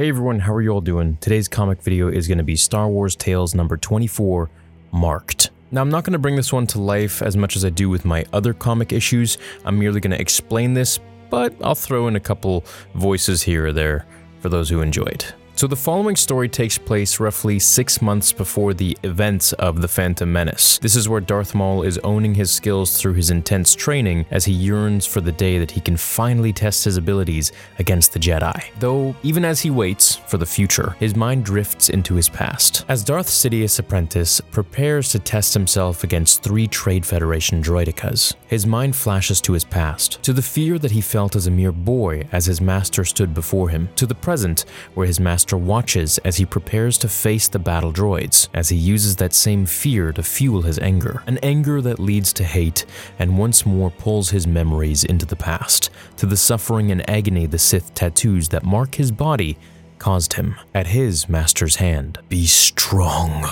Hey everyone, how are you all doing? Today's comic video is going to be Star Wars Tales number 24, Marked. Now, I'm not going to bring this one to life as much as I do with my other comic issues. I'm merely going to explain this, but I'll throw in a couple voices here or there for those who enjoy it. So the following story takes place roughly six months before the events of The Phantom Menace. This is where Darth Maul is owning his skills through his intense training as he yearns for the day that he can finally test his abilities against the Jedi. Though, even as he waits for the future, his mind drifts into his past. As Darth Sidious apprentice prepares to test himself against three Trade Federation droidekas, his mind flashes to his past, to the fear that he felt as a mere boy as his master stood before him, to the present where his master watches as he prepares to face the battle droids, as he uses that same fear to fuel his anger. An anger that leads to hate and once more pulls his memories into the past, to the suffering and agony the Sith tattoos that mark his body caused him at his master's hand. Be strong.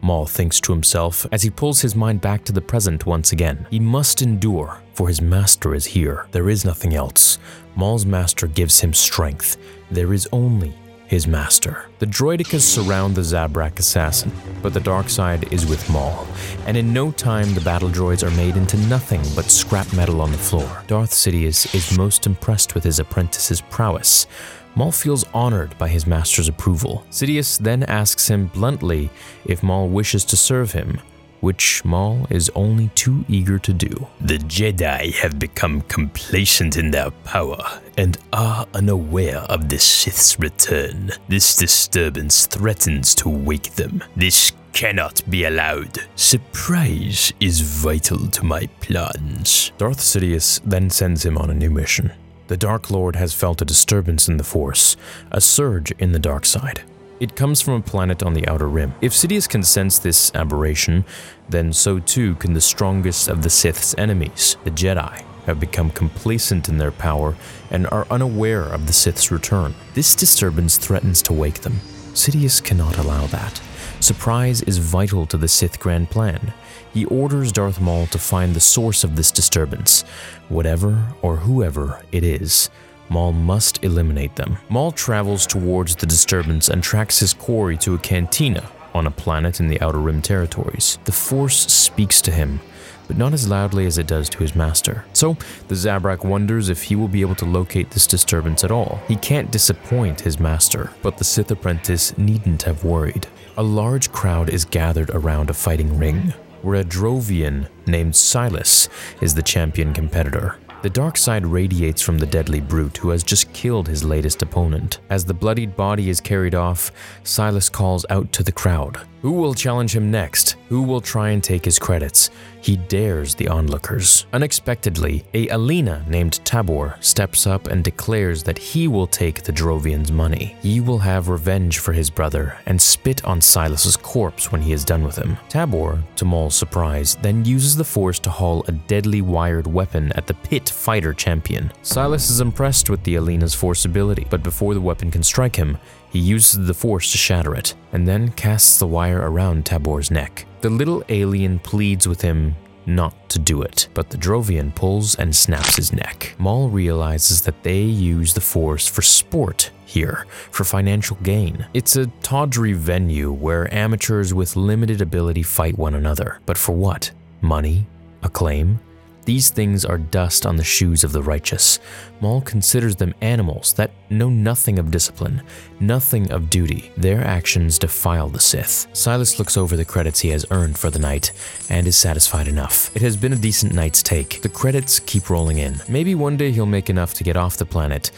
Maul thinks to himself as he pulls his mind back to the present once again. He must endure, for his master is here. There is nothing else. Maul's master gives him strength. There is only his master. The droidekas surround the Zabrak assassin, but the dark side is with Maul, and in no time the battle droids are made into nothing but scrap metal on the floor. Darth Sidious is most impressed with his apprentice's prowess. Maul feels honored by his master's approval. Sidious then asks him bluntly if Maul wishes to serve him, which Maul is only too eager to do. The Jedi have become complacent in their power and are unaware of the Sith's return. This disturbance threatens to wake them. This cannot be allowed. Surprise is vital to my plans. Darth Sidious then sends him on a new mission. The Dark Lord has felt a disturbance in the Force, a surge in the dark side. It comes from a planet on the outer rim. If Sidious can sense this aberration, then so too can the strongest of the Sith's enemies, the Jedi, have become complacent in their power and are unaware of the Sith's return. This disturbance threatens to wake them. Sidious cannot allow that. Surprise is vital to the Sith grand plan. He orders Darth Maul to find the source of this disturbance, whatever or whoever it is. Maul must eliminate them. Maul travels towards the disturbance and tracks his quarry to a cantina on a planet in the Outer Rim territories. The Force speaks to him, but not as loudly as it does to his master. So, the Zabrak wonders if he will be able to locate this disturbance at all. He can't disappoint his master, but the Sith apprentice needn't have worried. A large crowd is gathered around a fighting ring, where a Drovian named Silas is the champion competitor. The dark side radiates from the deadly brute who has just killed his latest opponent. As the bloodied body is carried off, Silas calls out to the crowd. Who will challenge him next? Who will try and take his credits? He dares the onlookers. Unexpectedly, a Aleena named Tabor steps up and declares that he will take the Drovian's money. He will have revenge for his brother and spit on Silas's corpse when he is done with him. Tabor, to Maul's surprise, then uses the force to haul a deadly wired weapon at the pit fighter champion. Silas is impressed with the Aleena's force ability, but before the weapon can strike him, he uses the force to shatter it, and then casts the wire around Tabor's neck. The little alien pleads with him not to do it, but the Drovian pulls and snaps his neck. Maul realizes that they use the Force for sport here, for financial gain. It's a tawdry venue where amateurs with limited ability fight one another. But for what? Money? Acclaim? These things are dust on the shoes of the righteous. Maul considers them animals that know nothing of discipline, nothing of duty. Their actions defile the Sith. Silas looks over the credits he has earned for the night and is satisfied enough. It has been a decent night's take. The credits keep rolling in. Maybe one day he'll make enough to get off the planet,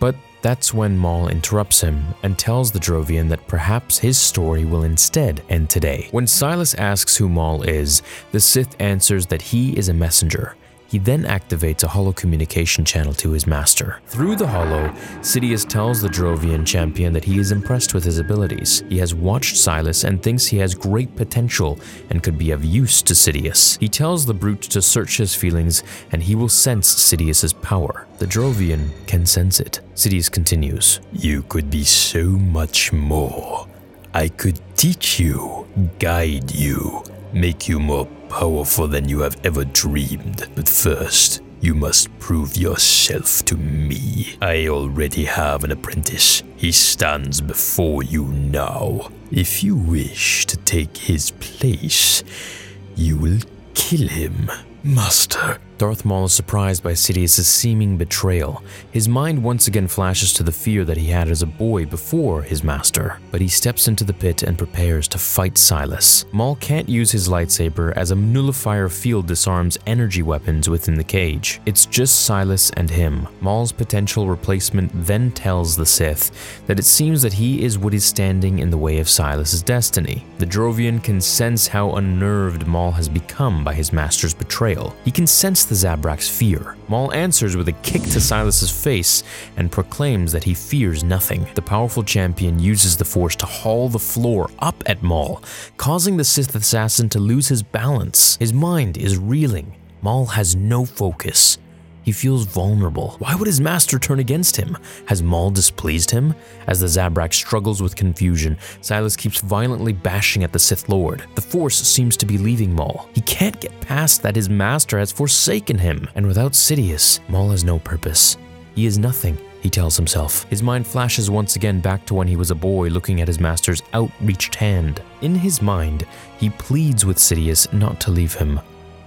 but that's when Maul interrupts him and tells the Drovian that perhaps his story will instead end today. When Silas asks who Maul is, the Sith answers that he is a messenger. He then activates a holo communication channel to his master. Through the holo, Sidious tells the Drovian champion that he is impressed with his abilities. He has watched Silas and thinks he has great potential and could be of use to Sidious. He tells the brute to search his feelings and he will sense Sidious's power. The Drovian can sense it. Sidious continues, You could be so much more. I could teach you, guide you, make you more powerful than you have ever dreamed. But first, You must prove yourself to me. I already have an apprentice. He stands before you now. If you wish to take his place, you will kill him. Master, Darth Maul is surprised by Sidious' seeming betrayal. His mind once again flashes to the fear that he had as a boy before his master, but he steps into the pit and prepares to fight Silas. Maul can't use his lightsaber as a nullifier field disarms energy weapons within the cage. It's just Silas and him. Maul's potential replacement then tells the Sith that it seems that he is what is standing in the way of Silas's destiny. The Drovian can sense how unnerved Maul has become by his master's betrayal. He can sense the Zabrak's fear. Maul answers with a kick to Silas's face and proclaims that he fears nothing. The powerful champion uses the Force to haul the floor up at Maul, causing the Sith assassin to lose his balance. His mind is reeling. Maul has no focus. He feels vulnerable. Why would his master turn against him? Has Maul displeased him? As the Zabrak struggles with confusion, Silas keeps violently bashing at the Sith Lord. The Force seems to be leaving Maul. He can't get past that his master has forsaken him. And without Sidious, Maul has no purpose. He is nothing he tells himself. His mind flashes once again back to when he was a boy looking at his master's outreached hand. In his mind, he pleads with Sidious not to leave him.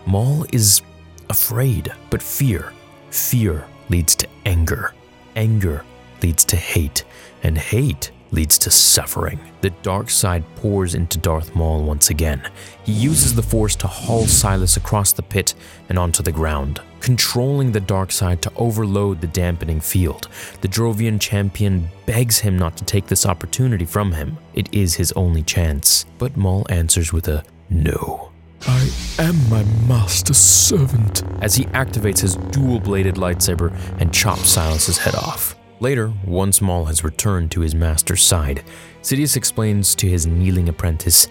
Maul is afraid, but fear Fear leads to anger. Anger leads to hate. And hate leads to suffering. The dark side pours into Darth Maul once again. He uses the Force to haul Silas across the pit and onto the ground, controlling the dark side to overload the dampening field. The Drovian champion begs him not to take this opportunity from him. It is his only chance. But Maul answers with a no. I am my master's servant. As he activates his dual bladed lightsaber and chops Silas's head off. Later, once Maul has returned to his master's side, Sidious explains to his kneeling apprentice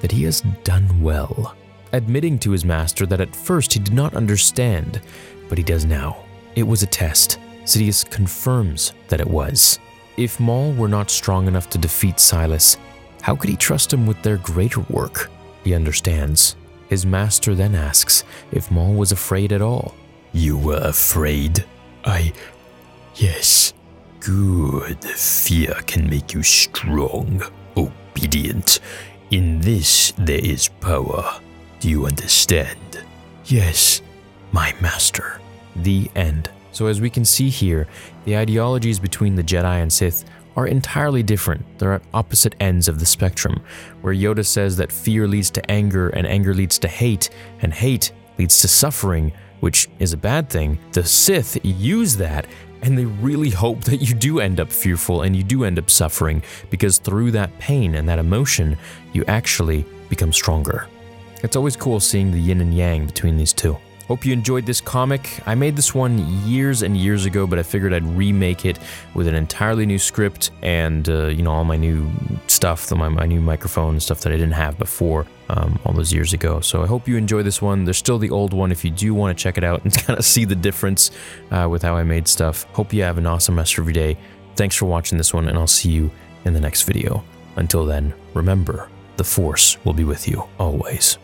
that he has done well, admitting to his master that at first he did not understand, but he does now. It was a test. Sidious confirms that it was. If Maul were not strong enough to defeat Silas, how could he trust him with their greater work? He understands. His master then asks if Maul was afraid at all. You were afraid? I. Yes. Good. Fear can make you strong, obedient. In this, there is power. Do you understand? Yes, my master. The end. So, as we can see here, the ideologies between the Jedi and Sith are entirely different. They're at opposite ends of the spectrum, where Yoda says that fear leads to anger and anger leads to hate, and hate leads to suffering, which is a bad thing. The Sith use that and they really hope that you do end up fearful and you do end up suffering because through that pain and that emotion, you actually become stronger. It's always cool seeing the yin and yang between these two. Hope you enjoyed this comic. I made this one years and years ago, but I figured I'd remake it with an entirely new script and, uh, you know, all my new stuff, my, my new microphone and stuff that I didn't have before um, all those years ago. So I hope you enjoy this one. There's still the old one if you do want to check it out and kind of see the difference uh, with how I made stuff. Hope you have an awesome rest of your day. Thanks for watching this one, and I'll see you in the next video. Until then, remember, the Force will be with you always.